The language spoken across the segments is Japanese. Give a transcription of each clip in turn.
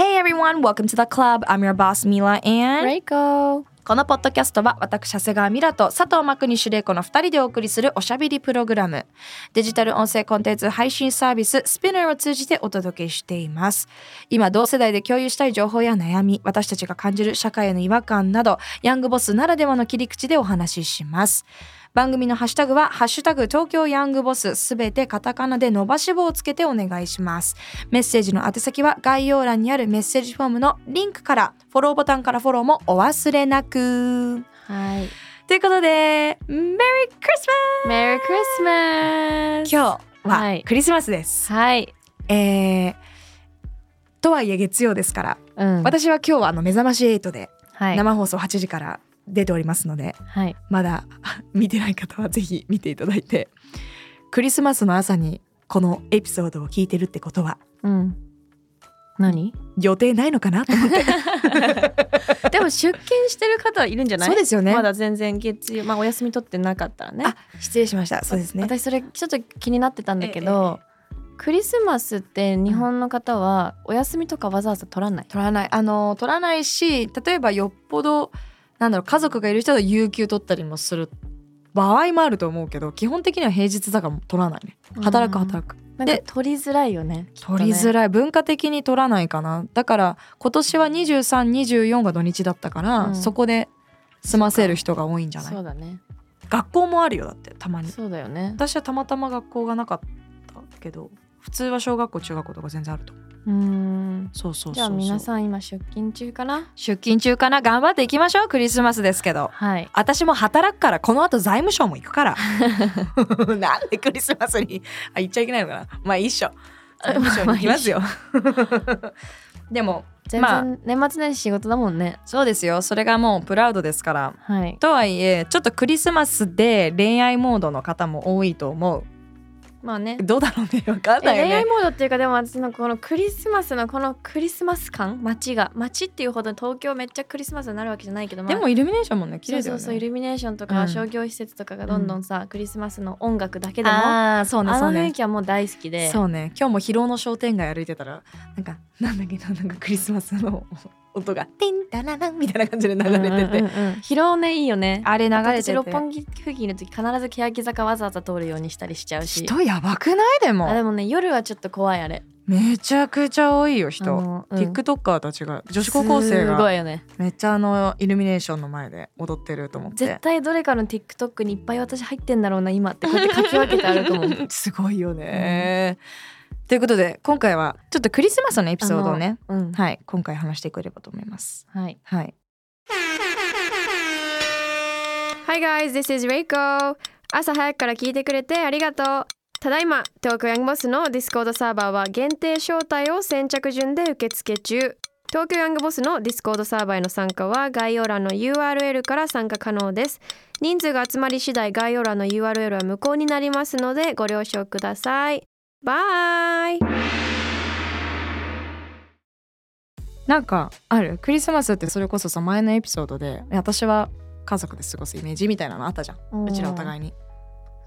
Hey everyone, welcome to the club. I'm your boss Mila and レイコこのポッドキャストは私長谷川ミラと佐藤真国主玲子の2人でお送りするおしゃべりプログラム。デジタル音声コンテンツ配信サービス Spinner を通じてお届けしています。今同世代で共有したい情報や悩み私たちが感じる社会への違和感などヤングボスならではの切り口でお話しします番組のハッシュタグは、ハッシュタグ東京ヤングボスすべてカタカナで伸ばし棒をつけてお願いします。メッセージの宛先は概要欄にあるメッセージフォームのリンクから、フォローボタンからフォローもお忘れなく。はい。ということで、メリークリスメリークリスマスマス今日ははい。クリスマスです。はい、えー、とはいえ月曜ですから、うん、私は今日はあの目覚まし8ではい。生放送8時から出ておりますので、はい。まだ 見てない方はぜひ見ていただいてクリスマスの朝にこのエピソードを聞いてるってことはうん。何？予定ないのかなと思って。でも出勤してる方はいるんじゃない？そうですよね。まだ全然月曜まあお休み取ってなかったらね。あ失礼しました。そうですね。私それちょっと気になってたんだけど、クリスマスって日本の方はお休みとかわざわざ取らない、取らない。あの取らないし例えばよっぽどなんだろう家族がいる人は有給取ったりもする。場合もあると思うけど基本的には平日だから取らないね。働くうん働くで取りづらいよね取りづらい。文化的に取らないかな。だから今年は2324が土日だったから、うん。そこで済ませる人が多いんじゃない？そうだね。学校もあるよだってたまに。そうだよね。私はたまたま学校がなかったけど普通は小学校中学校とか全然あると思ううーん。そうそうじゃあ皆さん今出勤中かな？出勤中かな？頑張っていきましょう。クリスマスですけど。はい。私も働くからこの後財務省も行くから。なんでクリスマスに？あ行っちゃいけないのかな？まあいいっしょ。財務省に行きますよ。でも全まあ。然年末年始仕事だもんね。そうですよ。それがもうプラウドですから。はい。とはいえちょっとクリスマスで恋愛モードの方も多いと思うまあね。どうだろうね。分かんないよね。モードっていうかでも私のこのクリスマスのこのクリスマス感街が街っていうほど東京めっちゃクリスマスになるわけじゃないけど、まあでもイルミネーションもね綺麗だよね。そうそうそうイルミネーションとかうん商業施設とかがどんどんさ、クリスマスの音楽だけでもああそうねあそうね。の雰囲気はもう大好きで。そうね。今日も広尾の商店街歩いてたらなんかなんだっけななんかクリスマスの音が「テンタララン」みたいな感じで流れてて、うんうんうんうん。広尾ねいいよね。あれ流れてて。私六本木付近いる時必ず欅坂わざわざ通るようにしたりしちゃうし。人やばくない？でも。あでもね夜はちょっと怖いあれ。めちゃくちゃ多いよあ人、のうん。TikToker たちが。女子高校生すごがいよね。めっちゃあのイルミネーションの前で踊ってると思って。絶対どれかの TikTok にいっぱい私入ってんだろうな今ってこうやって書き分けてあると思う。すごいよね、ということで今回はちょっとクリスマスのエピソードをねうんはい今回話していければと思いますはいはい Hi guys, this is Reiko. 朝早くから聞いてくれてありがとう。ただいま、東京ヤングボスのディスコードサーバーは限定招待を先着順で受付中。東京ヤングボスのディスコードサーバーへの参加は概要欄の URL から参加可能です。人数が集まり次第概要欄の URL は無効になりますのでご了承ください。バイなんかある？クリスマスってそれこそさ前のエピソードで私は家族で過ごすイメージみたいなのあったじゃん。うちらお互いに。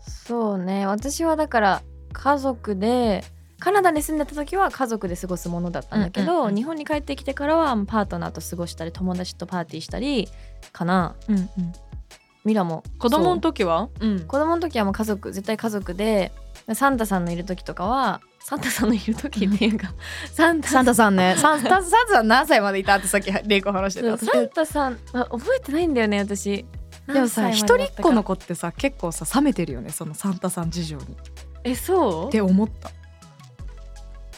そうね。私はだから家族でカナダに住んでた時は家族で過ごすものだったんだけど、うんうんうん。日本に帰ってきてからはパートナーと過ごしたり友達とパーティーしたりかな。うんうん。ミラも子供の時は？うん。子供の時はもう家族絶対家族でサンタさんのいる時とかはサンタさんのいる時っていうかサンタサンタさんね。サンタサンタさん何歳までいたってさっきレイコ話してた。サンタさん あ覚えてないんだよね私。でもさ一人っ子の子ってさ結構さ冷めてるよねそのサンタさん事情に。っえそう？て思った。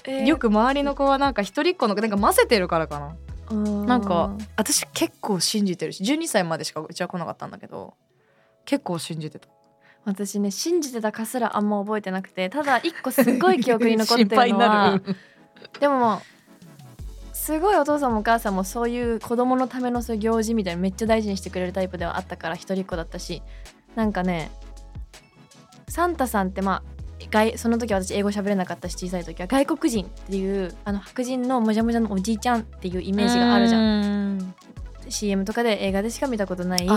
え。ーよく周りの子はなんか一人っ子の子なんか混ぜてるからかな。なんか私結構信じてるし12歳までしかうちは来なかったんだけど結構信じてた私ね信じてたかすらあんま覚えてなくてただ一個すごい記憶に残ってるのは る。でもすごいお父さんもお母さんもそういう子供のためのそういう行事みたいなのめっちゃ大事にしてくれるタイプではあったから一人っ子だったしなんかねサンタさんってまあ外その時私英語喋れなかったし小さい時は外国人っていうあの白人のもじゃもじゃのおじいちゃんっていうイメージがあるじゃん。ん。CM とかで映画でしか見たことないあ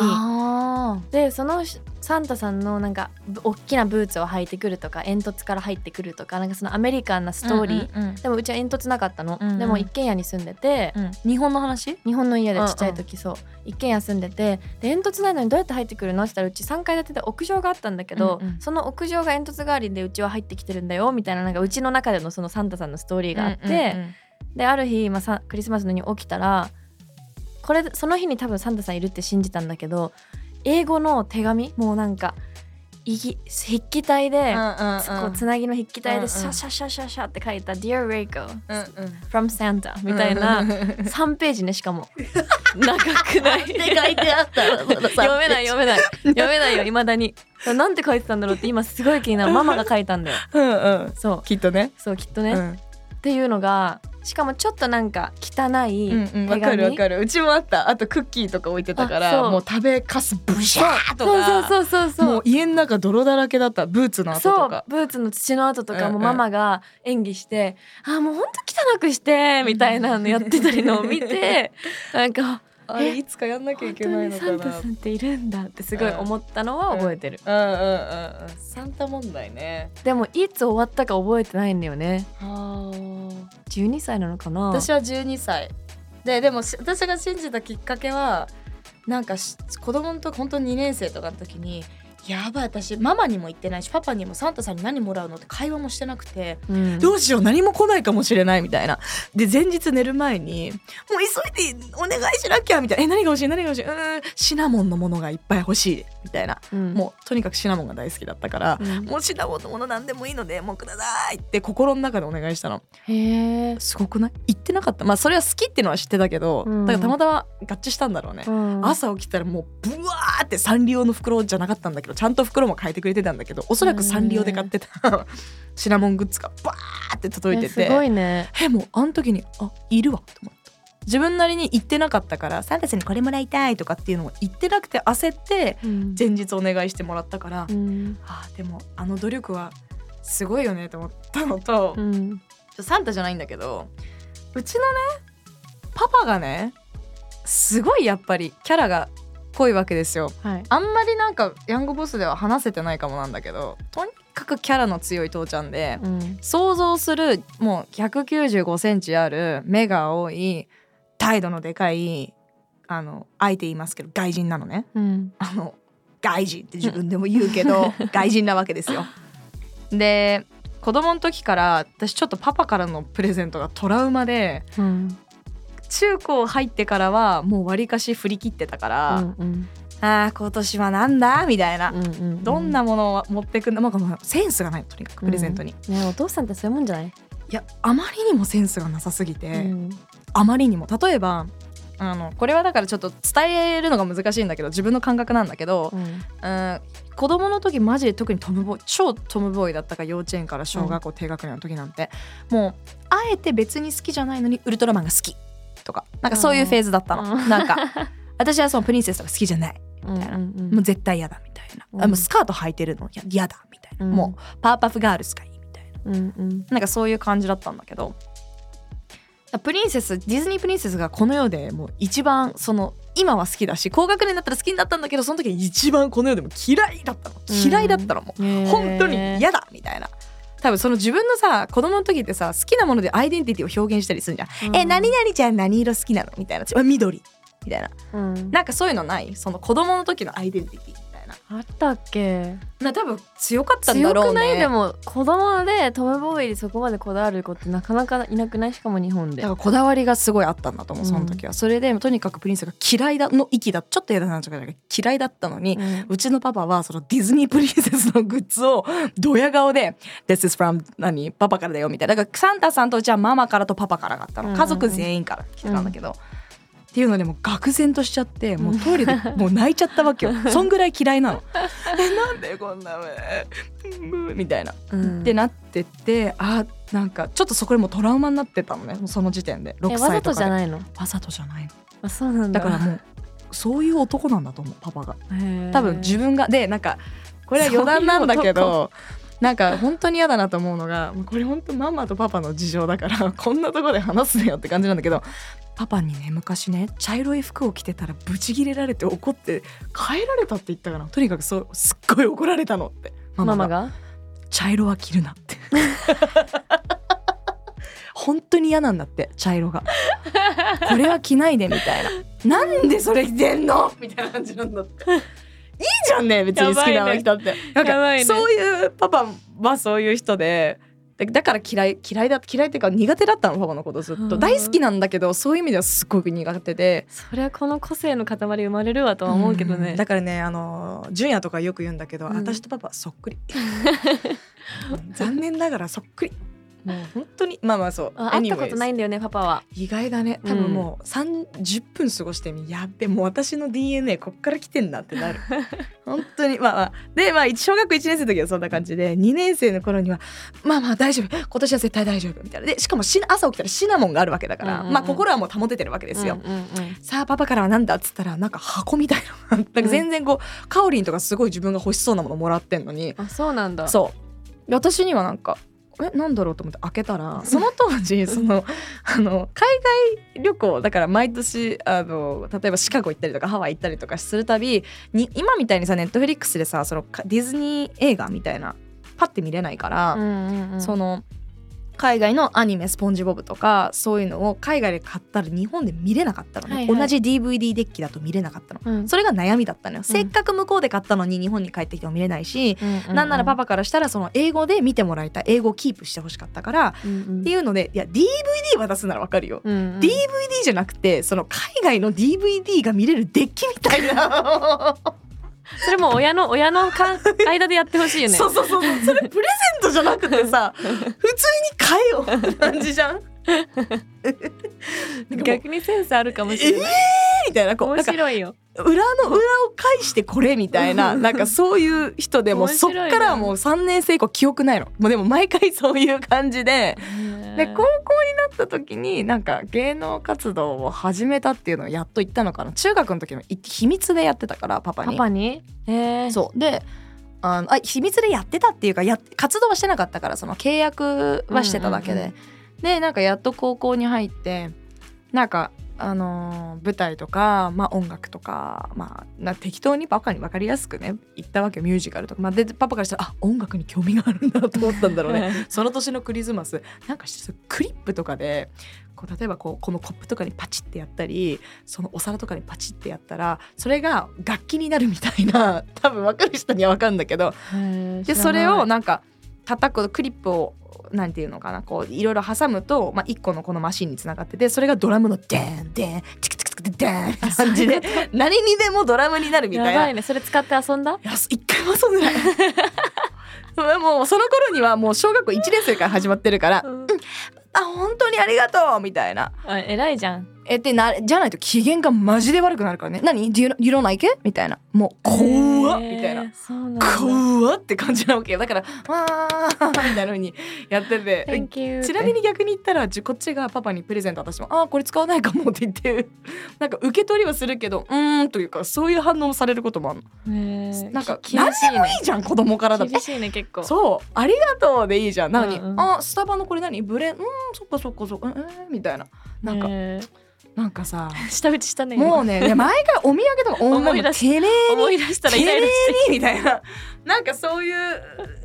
でそのサンタさんのなんかぶ大きなブーツを履いてくるとか煙突から入ってくるとかなんかそのアメリカンなストーリー、ーでもうちは煙突なかったの、うんうん。でも一軒家に住んでて、日本の話？日本の家でちっちゃい時、そう。一軒家住んでてで煙突ないのにどうやって入ってくるの？って言ったらうち3階建てで屋上があったんだけど、うんうん。その屋上が煙突代わりでうちは入ってきてるんだよみたいななんかうちの中でのそのサンタさんのストーリーがあって、である日、まあ、さクリスマスの日に起きたらこれその日に多分サンタさんいるって信じたんだけど英語の手紙？もうなんか筆記体で、こうつなぎの筆記体でシャシャシャシャシャって書いた「Dear Reiko from Santa」みたいな3ページねしかも。長くない。って書いてあったら読めない読めない。読めないよいまだに。なんて書いてたんだろうって今すごい気になる。ママが書いたんだよ。うんうん。そう。きっとね。そうきっとね、うんっていうのがしかもちょっとなんか汚いうんうん、わ手かるわ紙かる。うちもあった。あとクッキーとか置いてたからもう食べかすブシャーとそうかそうそうそうそう。もう家の中泥だらけだった。ブーツの跡そとか。う。ブーツの土の跡とかうんうん。もママが演技して「あーもうほんと汚くして」みたいなのやってたりのを見て なんかあれいつかやんなきゃいけないにサンのかなタさんっているんだってすごい思ったのは覚えてる、うんうんうんうん。サンタ問題ね。でもいつ終わったか覚えてないんだよね。あ。12歳なのかな。私は12歳。ででもし私が信じたきっかけはなんかし子供の時本当に2年生とかの時にやばい私ママにも言ってないしパパにもサンタさんに何もらうのって会話もしてなくてうん。どうしよう何も来ないかもしれないみたいな。で前日寝る前にもう急いでお願いしなきゃみたいな。え何が欲しい何が欲しい。うーんシナモンのものがいっぱい欲しいみたいな。うん。もうとにかくシナモンが大好きだったから、うん。もうシナモンのもの何でもいいのでもうくださいって心の中でお願いしたの。へえ、すごくない？言ってなかった。まあそれは好きっていうのは知ってたけど、うん。だからたまたま合致したんだろうね、うん、朝起きたらもうブワーってサンリオの袋じゃなかったんだけどちゃんと袋も変えてくれてたんだけどおそらくサンリオで買ってた シナモングッズがバーって届いててえすごいねえもうあの時にあいるわと思った。自分なりに言ってなかったからサンタさんにこれもらいたいとかっていうのを言ってなくて焦ってうん。前日お願いしてもらったから、うん。あでもあの努力はすごいよねと思ったのと、うん。サンタじゃないんだけどうちのねパパがねすごいやっぱりキャラが濃いわけですよ。はい。あんまりなんかヤングボスでは話せてないかもなんだけどとにかくキャラの強い父ちゃんで、うん。想像するもう195センチある目が多い態度のでかいあのあえて言いますけど外人なのね。うん。あの外人って自分でも言うけど 外人なわけですよ。で子供の時から私ちょっとパパからのプレゼントがトラウマでうん中高入ってからはもうわりかし振り切ってたから、うんあー今年はなんだ？みたいな、うんうんどんなものを持ってくんだなんかもうセンスがないとにかくプレゼントに、ねお父さんってそういうもんじゃない、いやあまりにもセンスがなさすぎて、うん。あまりにも。例えばあのこれはだからちょっと伝えるのが難しいんだけど自分の感覚なんだけど、うん。うん、子供の時マジで特にトムボーイ超トムボーイだったから幼稚園から小学校低学年の時なんて、もうあえて別に好きじゃないのにウルトラマンが好きとか。なんかそういうフェーズだったの、うん。なんか 私はそのプリンセスとか好きじゃない、うんうんもう絶対嫌だみたいな、うん。あもうスカート履いてるの。いや嫌だみたいな、うん。もうパワーパフガールスがいいみたいな。うんうん。なんかそういう感じだったんだけど。プリンセスディズニープリンセスがこの世でもう一番その今は好きだし高学年だったら好きになったんだけどその時一番この世でも嫌いだったの。嫌いだったのもう、へー。本当に嫌だみたいな多分その自分のさ子供の時ってさ好きなものでアイデンティティを表現したりするじゃん、うん。え何々ちゃん何色好きなの？みたいな。あ緑。みたいな。うん。なんかそういうのない？その子供の時のアイデンティティあったっけ？な多分強かったんだ強ろうね。くない？でも子供でトム・ボーイにそこまでこだわる子ってなかなかいなくない？しかも日本で。だからこだわりがすごいあったんだと思ううん。その時は、それでとにかくプリンセスが嫌いだの域だちょっと嫌だなとかじゃなくて嫌いだったのに、うんうちのパパはそのディズニープリンセスのグッズをドヤ顔で「This is from 何？パパからだよ」みたいな。だからサンタさんとうちはママからとパパからがあったの。うんうんうん。家族全員から来てたんだけど、ってっていうのでもう愕然としちゃってもうトイレで もう泣いちゃったわけよ。そんぐらい嫌いなの。えなんでこんなうんみたいな、うん。ってなってってあなんかちょっとそこでもうトラウマになってたのね。その時点で。6えわざ歳とかで。とじゃないの？わざとじゃないの。あそうなんだ。だからもうそういう男なんだと思うパパが。多分自分がでなんかこれは余談なんだけどなんか本当に嫌だなと思うのがこれ本当ママとパパの事情だから こんなとこで話すなよって感じなんだけどパパにね昔ね茶色い服を着てたらブチギレられて怒って帰られたって言ったかな。とにかくそうすっごい怒られたのってママが。ママが？茶色は着るなって。本当に嫌なんだって茶色が。これは着ないでみたいな。なんでそれ着てんの？みたいな感じなんだっていいじゃんね別に好きなの着たって、なんかそういうパパはそういう人でだだから嫌い嫌いだ嫌いっていうか苦手だったのパパのことずっうん。と大好きなんだけどそういう意味ではすごく苦手で。そりゃこの個性の塊生まれるわとは思うけどね、ん。だからねあの純也とかよく言うんだけど、うん。私とパパそっくり。う ん残念ながらそっくりもう本当にまあまあそう。あ会ったことないんだよねパパは。意外だね。多分もう30分過ごしてみ。やっべもう私の DNA こっから来てんだってなる。本当に。まあまあ。でまあ小学1年生の時はそんな感じで2年生の頃にはまあまあ大丈夫。今年は絶対大丈夫。みたいな。でしかもし朝起きたらシナモンがあるわけだから、うんうんうん。まあ心はもう保ててるわけですよ、うんうんうん。さあパパからはなんだっつったらなんか箱みたいな。なんか全然こう、カオリンとかすごい自分が欲しそうなものもらってんのに。あそうなんだ。そう。で私にはなんかえなんだろうと思って開けたらその当時 そのあの海外旅行だから毎年あの例えばシカゴ行ったりとかハワイ行ったりとかするたびに今みたいにさネットフリックスでさそのかディズニー映画みたいなパッて見れないから、うんうんうん。その海外のアニメ「スポンジボブ」とかそういうのを海外で買ったら日本で見れなかったのね、はいはい。同じ DVD デッキだと見れなかったの。うん。それが悩みだったのよ、せっかく向こうで買ったのに日本に帰ってきても見れないし、うんうんうん。なんならパパからしたらその英語で見てもらいたい英語をキープしてほしかったから、うんうん。っていうのでいや DVD 渡すならわかるよ、うんうん。DVD じゃなくてその海外の DVD が見れるデッキみたいなそれも親の 親のか間でやってほしいよね。そうそうそう。それプレゼントじゃなくてさ 普通に買えよって感じじゃん？逆にセンスあるかもしれない、みたいなこうな面白いよ。裏の裏を返してこれみたいななんかそういう人でもうそっからはもう3年生以降記憶ないの。もうでも毎回そういう感じでで高校になった時になんか芸能活動を始めたっていうのをやっと言ったのかな。中学の時の秘密でやってたからパパパに。パに？えー、そう。であのあ秘密でやってたっていうかや活動はしてなかったからその契約はしてただけで、うんうん。でなんかやっと高校に入ってなんかあのー舞台とか、まあ、音楽とか、まあ、な適当にパパに分かりやすくね言ったわけよミュージカルとか、まあ、でパパからしたらあ音楽に興味があるんだと思ったんだろうね。その年のクリスマス。なんかクリップとかでこう例えばこうこのコップとかにパチってやったりそのお皿とかにパチってやったらそれが楽器になるみたいな多分分かる人には分かるんだけど。でそれをなんか叩くクリップをなんていうのかなこういろいろ挟むと、まあ、1個のこのマシンにつながっててそれがドラムのデーンデーンチクチクチクデーンみたいな感じで 何にでもドラムになるみたいな。やばいねそれ使って遊んだ？いや一回も遊んでないもうその頃にはもう小学校1年生から始まってるからうん「あ本当にありがとう」みたいな。あ偉いじゃんえってなじゃないと機嫌がマジで悪くなるからね「何？Do you, you don't like it?」みたいな。もう怖っ！みたいな。怖っって感じなわけ。よだから「わー」みたいな風にやってて。Thank you ちなみに逆に言ったらじこっちがパパにプレゼント渡しても「あーこれ使わないかも」って言ってなんか受け取りはするけど「うーん」というかそういう反応もされることもあるの。なんかき厳しいね。いいじゃん子供からだ厳しいね結構。そう。ありがとうでいいじゃん。なのに「うんうん。あスタバのこれ何？ブレン？うんそっかそっかそっか。えー、みたいな。なんかへーなんかさ 下打ちしたねもうねね毎回お土産とか女も 思い出してめえに思い出したらイライラしてめえにみたいな。なんかそういう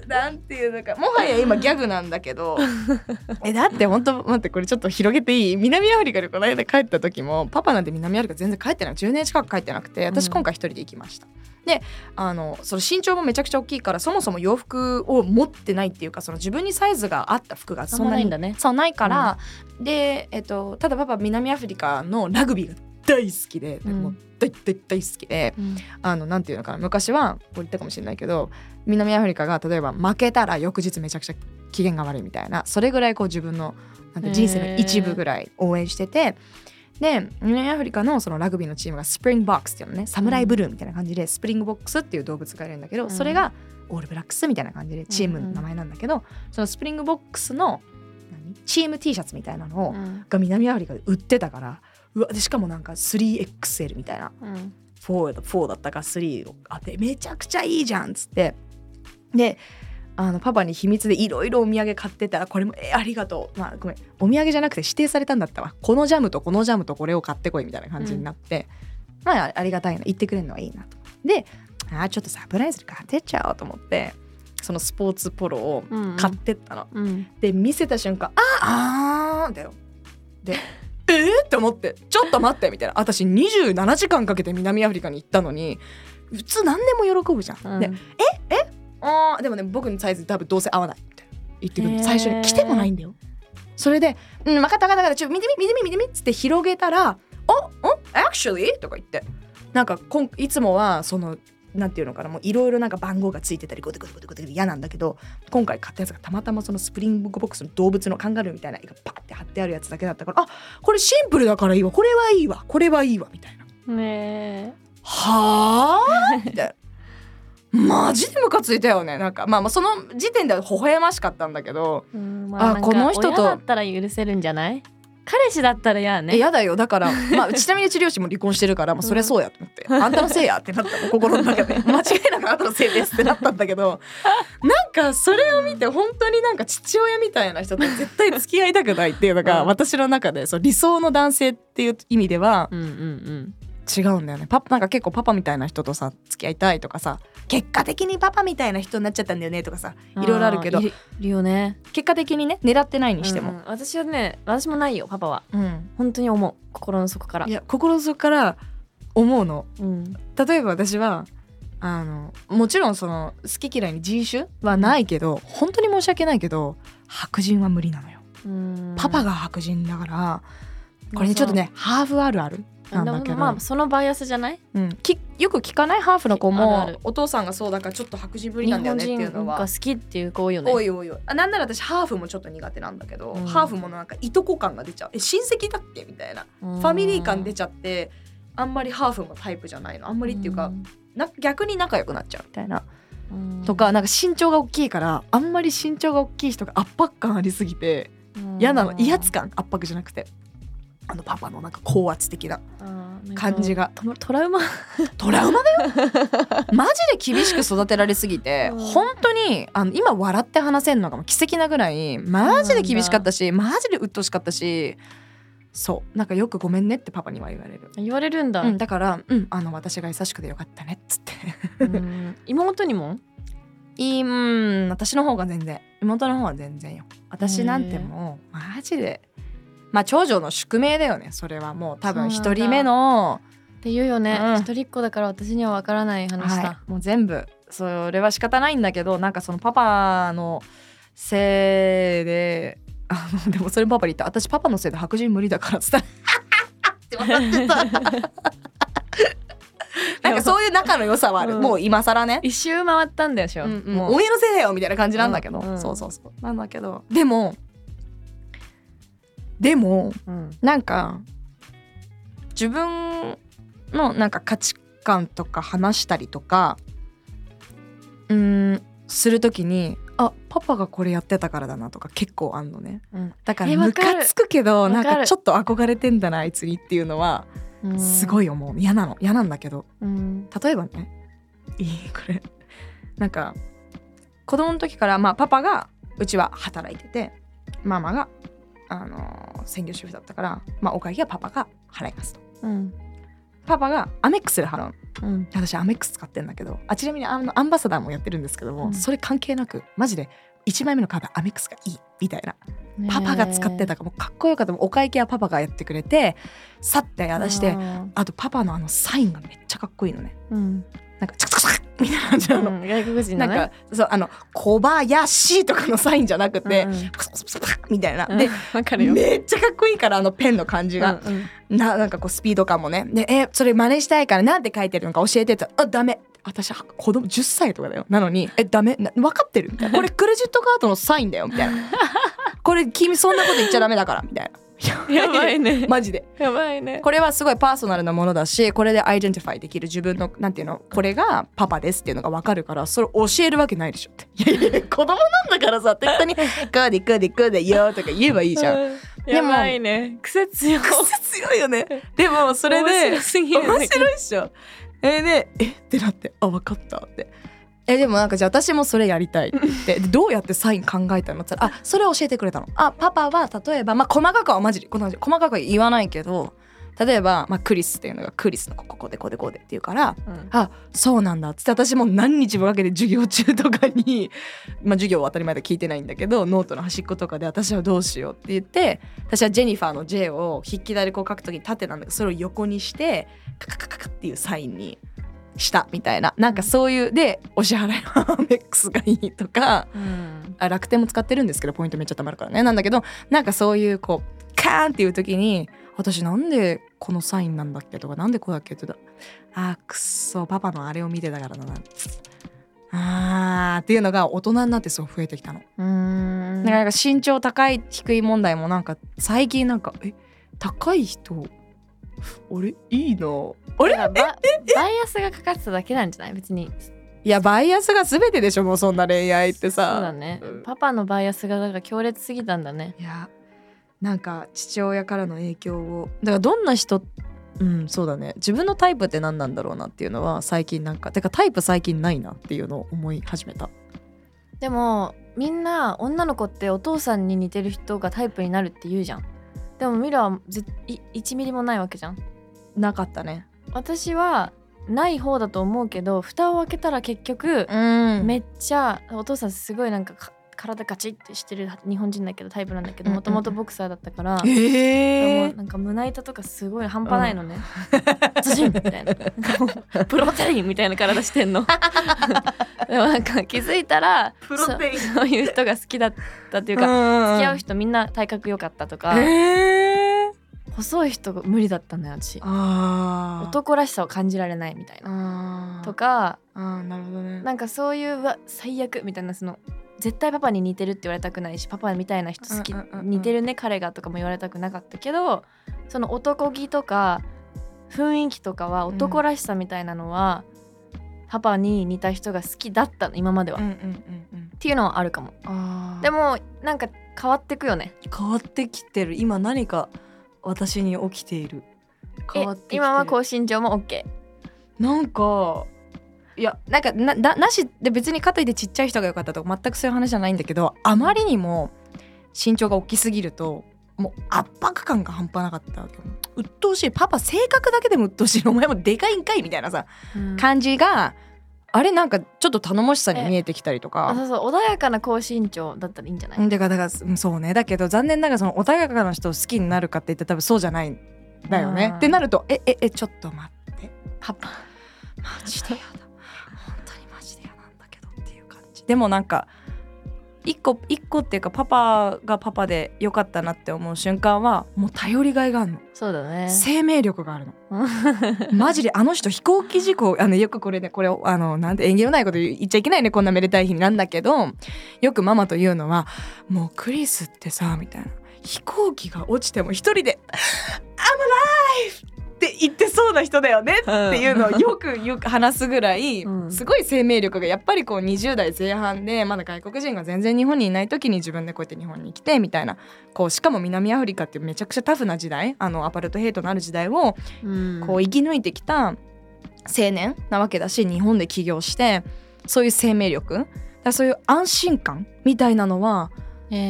なんていうのかもはや今ギャグなんだけど えだって本当待ってこれちょっと広げていい？南アフリカでこの間帰った時もパパなんて南アフリカ全然帰ってない10年近く帰ってなくて私うん。今回一人で行きました。であのその身長もめちゃくちゃ大きいからそもそも洋服を持ってないっていうかその自分にサイズがあった服がそんなにないんだね。そうないから、で、えっと、ただパパ南アフリカのラグビーが大好きで、うん。もう大大大好きでうん。あのなんていうのかな昔はこう言ったかもしれないけど南アフリカが例えば負けたら翌日めちゃくちゃ機嫌が悪いみたいなそれぐらいこう自分のなんて人生の一部ぐらい応援しててで南アフリカのそのラグビーのチームがスプリングボックスっていうのねサムライブルーみたいな感じでスプリングボックスっていう動物がいるんだけど、うん。それがオールブラックスみたいな感じでチームの名前なんだけど、そのスプリングボックスの何？チーム T シャツみたいなのを、うん。が南アフリカで売ってたからうわでしかもなんか 3XL みたいな。うん。4だ4だったか3をあってめちゃくちゃいいじゃんっつって。であのパパに秘密でいろいろお土産買ってたらこれもえありがとう。まあごめん。お土産じゃなくて指定されたんだったわ。このジャムとこのジャムとこれを買ってこいみたいな感じになって、まあありがたいな言ってくれるのはいいなと。であーちょっとサプライズで買ってっちゃおうと思ってそのスポーツポロをうん買ってったの、うん。で見せた瞬間「ああー」だよ。で「えー?」って思って「ちょっと待って」みたいな。私27時間かけて南アフリカに行ったのに普通何でも喜ぶじゃん。うん。で「あーでもね僕のサイズ多分どうせ合わない」みたいな言ってくる。最初に来てもないんだよ。それで「うん分かった分かった分かった。ちょ見てみ見てみ見てみ」っつって広げたら「お？お？Actually?」とか言って。なんかこんいつもはそのなんていうのかなもういろいろなんか番号がついてたりゴテゴテゴテゴテ嫌なんだけど今回買ったやつがたまたまそのスプリングボックスの動物のカンガルーみたいな絵がパッて貼ってあるやつだけだったからあこれシンプルだからいいわ。これはいいわ。これはいいわ。みたいな。ねはあ？みたいな。マジでムカついたよね。なんかまあまあその時点では微笑ましかったんだけどえ、うんあこの人と親だったら許せるんじゃない？彼氏だったら嫌ね。えやだよ。だから まあちなみにうち両親も離婚してるから、まあ、それそうやと思って、あんたのせいやってなった。の心の中で。間違いなくあんたのせいですってなったんだけど。なんかそれを見て本当になんか父親みたいな人と絶対付き合いたくないっていうのが、うん。私の中でそう理想の男性っていう意味ではうんうん違うんだよね。パパなんか結構パパみたいな人とさ付き合いたいとかさ結果的にパパみたいな人になっちゃったんだよねとかさうんいろいろあるけど。いるよね。結果的にね狙ってないにしても、うん私はね私もないよパパは。うん。本当に思う。心の底から。いや心の底から思うの。うん。例えば私はあのもちろんその好き嫌いに人種はないけど本当に申し訳ないけど白人は無理なのよ、うん。パパが白人だからこれねちょっとねハーフあるあるなんだけど、まあそのバイアスじゃない？うん、きよく聞かないハーフの子もお父さんがそうだからちょっと白人無理日なんだよね本っていうのは。好きっていう子多いよね。おいおいおい。あなんなら私ハーフもちょっと苦手なんだけど、うんハーフもなんかいとこ感が出ちゃう。え親戚だっけ？みたいな。フファミリー感出ちゃってあんまりハーフもタイプじゃないの。あんまりっていうか、な逆に仲良くなっちゃうみたいな。とかなんか身長が大きいからあんまり身長が大きい人が圧迫感ありすぎて嫌なの。威圧感圧迫じゃなくてあのパパのなんか高圧的な感じが。トトラウマ？トラウマだよ？マジで厳しく育てられすぎてうん。本当にあの今笑って話せるのが奇跡なぐらいマジで厳しかったしマジで鬱陶しかったしそう。なんかよくごめんねってパパには言われる、言われるんだ、うん、だから、うん、あの私が優しくてよかったねっつって。うん。妹にも？いいうん私の方が全然。妹の方は全然よ。私なんてもうマジでまあ長女の宿命だよねそれは。もう多分一人目の。って言うよね、うん。一人っ子だから私には分からない話だ、はい、もう全部。それは仕方ないんだけどなんかそのパパのせいであのでもそれパパに言った。私パパのせいで白人無理だからっつった。らって笑ってた。なんかそういう仲の良さはある、うんもう今更ね。一周回ったんだよしょ、うんうん。もう。お前のせいだよみたいな感じなんだけど、うんうん。そうそうそう。なんだけど。でもでもうん。なんか自分のなんか価値観とか話したりとかうーんするときにあパパがこれやってたからだなとか結構あんのね。うん。だからムカつくけどなんかちょっと憧れてんだなあいつにっていうのはすごい、い思う。嫌なの。嫌なんだけど。うん。例えばねいい？これ。なんか子供の時からまあパパがうちは働いててママがあの専業主婦だったから、まあ、お会計はパパが払いますと。うん。パパがアメックスで払うの。うん。私アメックス使ってんだけどあちなみにあのアンバサダーもやってるんですけども、うん。それ関係なくマジで1枚目のカードアメックスがいいみたいな。パパが使ってたからもうかっこよかったお会計はパパがやってくれてさってやらしてああとパパのあのサインがめっちゃかっこいいのね。ーうんなんかチャカチャカチャカみたいな感じなの、うん外国人のね。なんかそうあの小林とかのサインじゃなくて、うんうん。パサパサパサみたいな、うんでわかるよめっちゃかっこいいからあのペンの感じが、うんうんななんかこうスピード感もねでえそれ真似したいからなんて書いてるのか教えてって言ったらあダメ私は子供10歳とかだよなのにえダメな分かってるみたいなこれクレジットカードのサインだよみたいなこれ君そんなこと言っちゃダメだからみたいな やばいね。マジで。やばいね。これはすごいパーソナルなものだしこれで identify できる自分のなんていうの？これがパパですっていうのが分かるからそれ教えるわけないでしょって。いやいや子供なんだからさ適当に「こうでこうでこうでよ」とか言えばいいじゃん。うんやばいね。癖強い。癖強いよね。でもそれで面白すぎる。面白いっしょ。えーで「え？っ?」てなって「あ分かった」って。えでもなんかじゃあ私もそれやりたいって。どうやってサイン考えたの？って言ったら「あそれ教えてくれたの」あパパは例えばまあ細かくはマジでこの細かくは言わないけど例えば、まあ、クリスっていうのがクリスのこここでこでこでって言うからうん。あそうなんだっつって私も何日もかけて授業中とかに まあ授業は当たり前で聞いてないんだけどノートの端っことかで私はどうしようって言って私はジェニファーの J を筆記体でこう書くときに縦なんだけどそれを横にしてカカカカカっていうサインにしたみたいななんかそういうでお支払いはアメックスがいいとかうん。あ楽天も使ってるんですけどポイントめっちゃ貯まるからね。なんだけどなんかそういうこうカーンっていう時に私なんでこのサインなんだっけ？とかなんでこうだっけ？って言ったらあーくっそパパのあれを見てたからだなあーっていうのが大人になってすごい増えてきたの。うん。なんか身長高い低い問題もなんか最近なんかえ？高い人俺いいなあれババイアスがかかってただけなんじゃない？別に。いやバイアスが全てでしょもうそんな恋愛ってさ。そうだね、うん。パパのバイアスがだから強烈すぎたんだね。いやなんか父親からの影響を。だからどんな人うんそうだね。自分のタイプって何なんだろうなっていうのは最近なんかてかタイプ最近ないなっていうのを思い始めた。でもみんな女の子ってお父さんに似てる人がタイプになるって言うじゃんでもミラはぜい1ミリもないわけじゃん。なかったね。私はない方だと思うけど蓋を開けたら結局うん。めっちゃお父さんすごいなんかか体ガチってしてる日本人だけどタイプなんだけどうんうんもともとボクサーだったから、えもえうなんか胸板とかすごい半端ないのね。ズジンみたいな。プロテインみたいな体してんの。でもなんか気づいたらプロテインそそういう人が好きだったっていうか、か付き合う人みんな体格良かったとか、ええ細い人が無理だったのよ私。男らしさを感じられないみたいな。とかあーなるほどねなんかそういううわ最悪みたいなその絶対パパに似てるって言われたくないしパパみたいな人好き、うんうんうんうん。似てるね彼がとかも言われたくなかったけどその男気とか雰囲気とかは男らしさみたいなのは、パパに似た人が好きだったの今までは、っうんうんうんうん。ていうのはあるかも。でもなんか変わってくよね。変わってきてる。今何か私に起きている。え変わってきてる。今は高身長も OK なんかいやなんかなななしで別にかといってちっちゃい人が良かったとか全くそういう話じゃないんだけどあまりにも身長が大きすぎるともう圧迫感が半端なかったわけよ。鬱陶しい。パパ性格だけでも鬱陶しい。お前もでかいんかいみたいなさ感じがあれなんかちょっと頼もしさに見えてきたりとか。あそうそう。穏やかな高身長だったらいいんじゃない、うんだからだからうんそうね。だけど残念ながらその穏やかな人を好きになるかって言って多分そうじゃないんだよね。ってなるとえええちょっと待って。パパ。マジでやだでもなんか一個一個っていうかパパがパパでよかったなって思う瞬間はもう頼りがいがあるの。そうだね。生命力があるの。マジであの人飛行機事故あのよくこれねこれあのなんて縁起のないこと言っちゃいけないねこんなめでたい日になんだけどよくママと言うのはもうクリスってさみたいな。飛行機が落ちても一人で「I'm alive!」って言ってそうな人だよねっていうのをよくよく話すぐらい、うん。すごい生命力がやっぱりこう20代前半でまだ外国人が全然日本にいない時に自分でこうやって日本に来てみたいなこうしかも南アフリカっていうめちゃくちゃタフな時代あのアパルトヘイトのある時代をうん。こう生き抜いてきた青年なわけだし日本で起業してそういう生命力だそういう安心感みたいなのはえー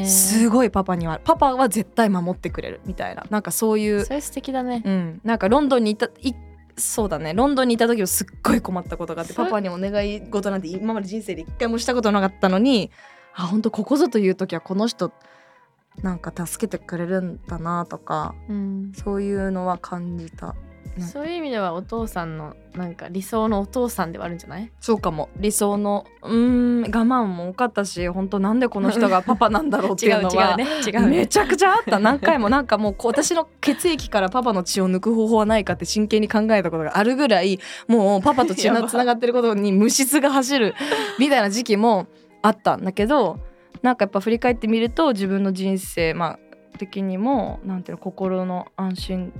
すごいパパにはパパは絶対守ってくれるみたいななんかそういうそれ素敵だね。うん、なんかロンドンにいたいそうだね。ロンドンにいた時もすっごい困ったことがあってパパにお願い事なんて今まで人生で一回もしたことなかったのにあ本当ここぞという時はこの人なんか助けてくれるんだなとかうん。そういうのは感じた。ねそういう意味ではお父さんのなんか理想のお父さんではあるんじゃない？そうかも。理想のうーん我慢も多かったし本当なんでこの人がパパなんだろうっていうのはね。違うめちゃくちゃあった。何回もなんかもう私の血液からパパの血を抜く方法はないかって真剣に考えたことがあるぐらいもうパパと血やばのつながってることに無質が走る みたいな時期もあったんだけどなんかやっぱ振り返ってみると自分の人生まあ的にもなんていうの心の安心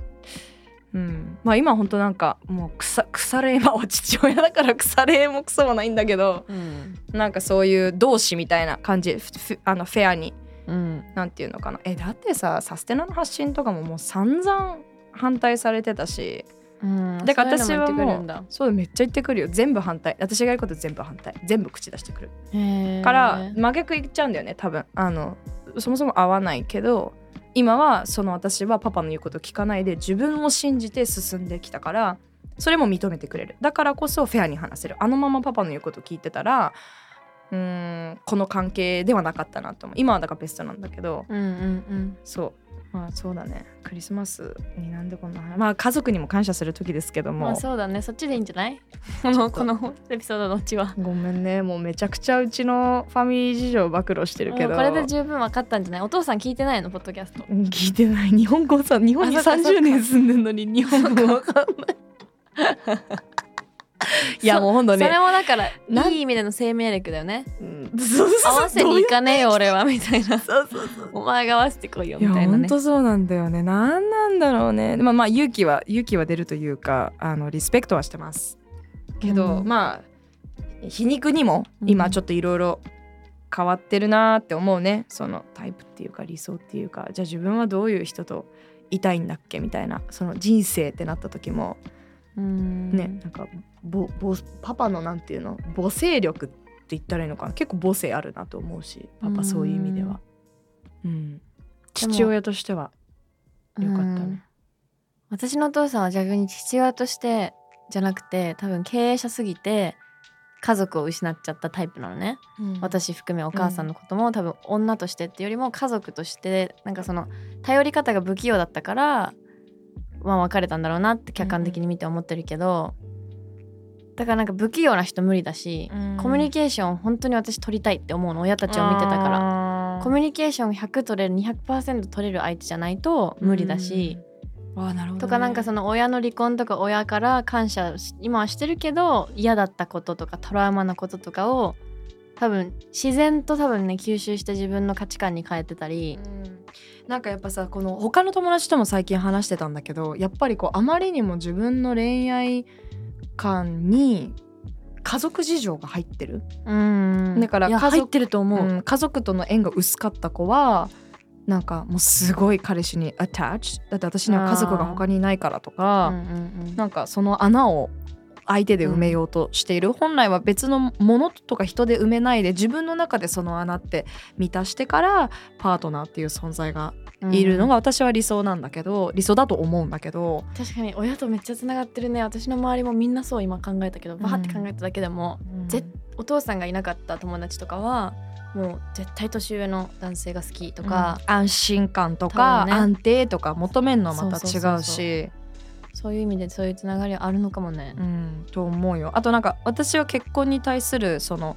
うん、まあ今本当なんかもう腐腐れ今は父親だから腐れもクソもないんだけどうん。なんかそういう同志みたいな感じ。あのフェアに。うん。なんていうのかな。えだってさサステナの発信とかももう散々反対されてたし。うん。だから私はもうも言ってくるんだ。そうめっちゃ言ってくるよ。全部反対。私がやること全部反対。全部口出してくる。から真逆言っちゃうんだよね多分。あのそもそも合わないけど今はその私はパパの言うこと聞かないで自分を信じて進んできたからそれも認めてくれる。だからこそフェアに話せる。あのままパパの言うこと聞いてたらうーんこの関係ではなかったなと思う。今はだからベストなんだけど。うんうんうん。そうまあそうだね。クリスマスになんでこんな話まあ家族にも感謝する時ですけども、まあそうだね。そっちでいいんじゃない？このこのエピソードのうちは。ごめんね。もうめちゃくちゃうちのファミリー事情暴露してるけど。これで十分分かったんじゃない？お父さん聞いてないの？ポッドキャスト。うん聞いてない。日本語さ日本にあそっかそっか。30年住んでんのに日本語わかんない。いやもうほんとね。それもだからいい意味での生命力だよね 合わせに行かねえよ俺はみたいな。そうそうそう。お前が合わせてこいよみたいなね。ほんとそうなんだよね。なんなんだろうねまあまあ勇気は勇気は出るというかあのリスペクトはしてます。けど、うん。まあ皮肉にもうん。今ちょっといろいろ変わってるなーって思うね。そのタイプっていうか理想っていうか。じゃあ自分はどういう人といたいんだっけ？みたいな。その人生ってなった時も。うん。ね、なんかぼぼパパのなんていうの？母性力って言ったらいいのかな。結構母性あるなと思うしパパそういう意味では。うん。父親としては。よかったうん。ね私のお父さんは逆に父親としてじゃなくて多分経営者すぎて家族を失っちゃったタイプなのね、私含めお母さんのことも、多分女としてってよりも家族としてなんかその頼り方が不器用だったからまあ別れたんだろうなって客観的に見て思ってるけど、だからなんか不器用な人無理だし、うん。コミュニケーション本当に私取りたいって思うの親たちを見てたから。らコミュニケーション100取れる200%取れる相手じゃないと無理だし、あなるほど、ね、とかなんかその親の離婚とか親から感謝し今はしてるけど嫌だったこととかトラウマなこととかを多分自然と多分ね吸収して自分の価値観に変えてたり、なんかやっぱさこの他の友達とも最近話してたんだけどやっぱりこうあまりにも自分の恋愛観に家族事情が入ってる、うん。だから家族ってると思う、うん家族との縁が薄かった子はなんかもうすごい彼氏に attach だって私には家族が他にいないからとうんか、うんうん。なんかその穴を相手で埋めようとしている、本来は別のものとか人で埋めないで自分の中でその穴って満たしてからパートナーっていう存在がいるのが私は理想なんだけど、理想だと思うんだけど、確かに親とめっちゃつながってるね。私の周りもみんなそう今考えたけどバーって考えただけでも、ぜお父さんがいなかった友達とかはもう絶対年上の男性が好きとか、うん。安心感とか、ね。安定とか求めるのはまた違そうしそういう意味でそういうつながりはあるのかもね。うん。と思うよ。あとなんか私は結婚に対するその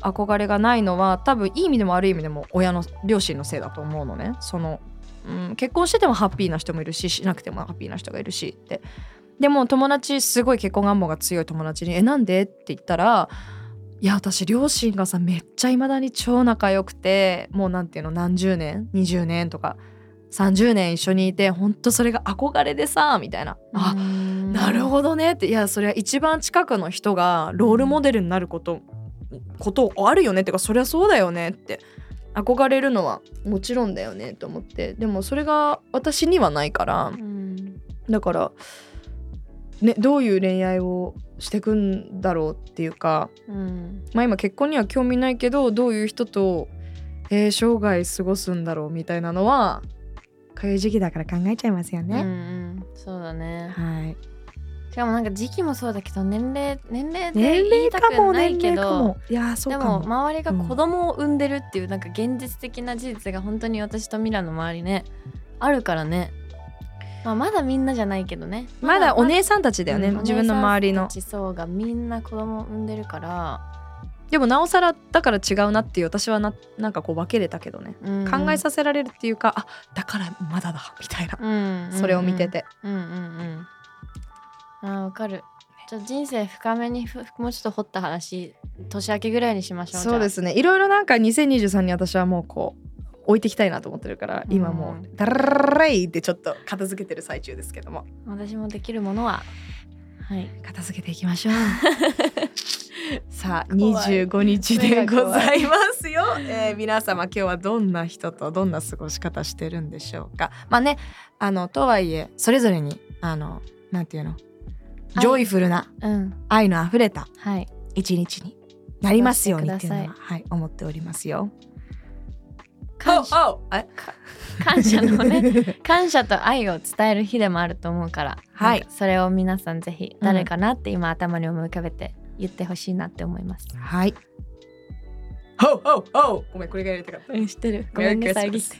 憧れがないのは多分いい意味でも悪い意味でも親の両親のせいだと思うのね。その、うん、結婚しててもハッピーな人もいるししなくてもハッピーな人がいるしって。でも友達すごい結婚願望が強い友達に「えなんで?」って言ったらいや私両親がさめっちゃいまだに超仲良くてもうなんていうの何十年？20年？とか30年一緒にいてほんとそれが憧れでさみたいな「あなるほどねって。いやそれは一番近くの人がロールモデルになることことあるよねってかそりゃそうだよねって憧れるのはもちろんだよねと思って。でもそれが私にはないから。うん。だから、ね、どういう恋愛をしてくんだろうっていうか。うん。まあ今結婚には興味ないけどどういう人と、えー生涯過ごすんだろうみたいなのはこういう時期だから考えちゃいますようんうね。ん。そうだね。はいしかもなんか時期もそうだけど年齢年齢で年言いたくないけ年齢かども。いやーそうでも周りが子供を産んでるっていうなんか現実的な事実が本当に私とミラの周りねあるからね、まあ、まだみんなじゃないけどね。まだお姉さんたちだよね、うん自分の周りの。そうがみんな子供を産んでるから、でもなおさらだから違うなっていう私はななんかこう分けれたけどね、うん。考えさせられるっていうかあだからまだだみたいな、うん。それを見てて、うんうんうんあーわかる。じゃあ人生深めにふもうちょっと掘った話年明けぐらいにしましょうそうですすね。いろいろなんか2023に私はもうこう置いていきたいなと思ってるから今もうダラララライってちょっと片付けてる最中ですけども。私もできるものははい。片付けていきましょう。さあ怖い。25日でございますよ、えー皆様今日はどんな人とどんな過ごし方してるんでしょうか。まあねあのとはいえそれぞれにあのなんていうの？愛ジョイフルなうん愛のあふれたはい一日になりますようにっていうのははい思っておりますよ。感謝おおえ？感謝のね 感謝と愛を伝える日でもあると思うから、はいそれを皆さんぜひ誰かなって今頭に思い浮かべて言ってほしいなって思います。はい。ほうほうほうごめんこれがやりたかった。うん、知ってる。ごめんね、遮って。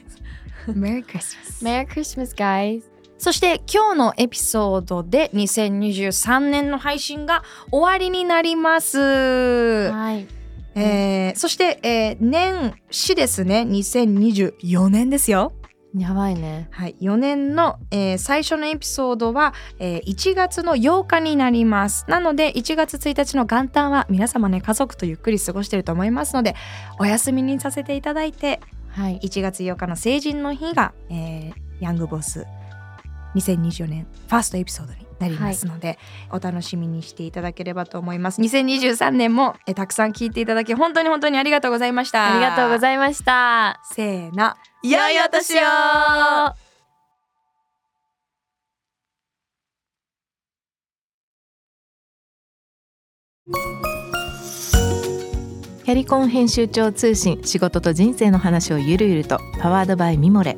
Merry Christmas。Merry Christmas, guys! そして今日のエピソードで2023年の配信が終わりになります。はい。えーそして、えー年始ですね2024年ですよ。やばいね。はい、4年の、えー最初のエピソードは、えー1月の8日になりますなので1月1日の元旦は皆様ね家族とゆっくり過ごしてると思いますのでお休みにさせていただいてはい。1月8日の成人の日が、えーヤングボス2024年ファーストエピソードになりますので、お楽しみにしていただければと思います。2023年も、えーたくさん聞いていただき本当に本当にありがとうございました。ありがとうごいざいました。せーの。良いお年を。キャリコン編集長通信仕事と人生の話をゆるゆるとパワードバイミモレ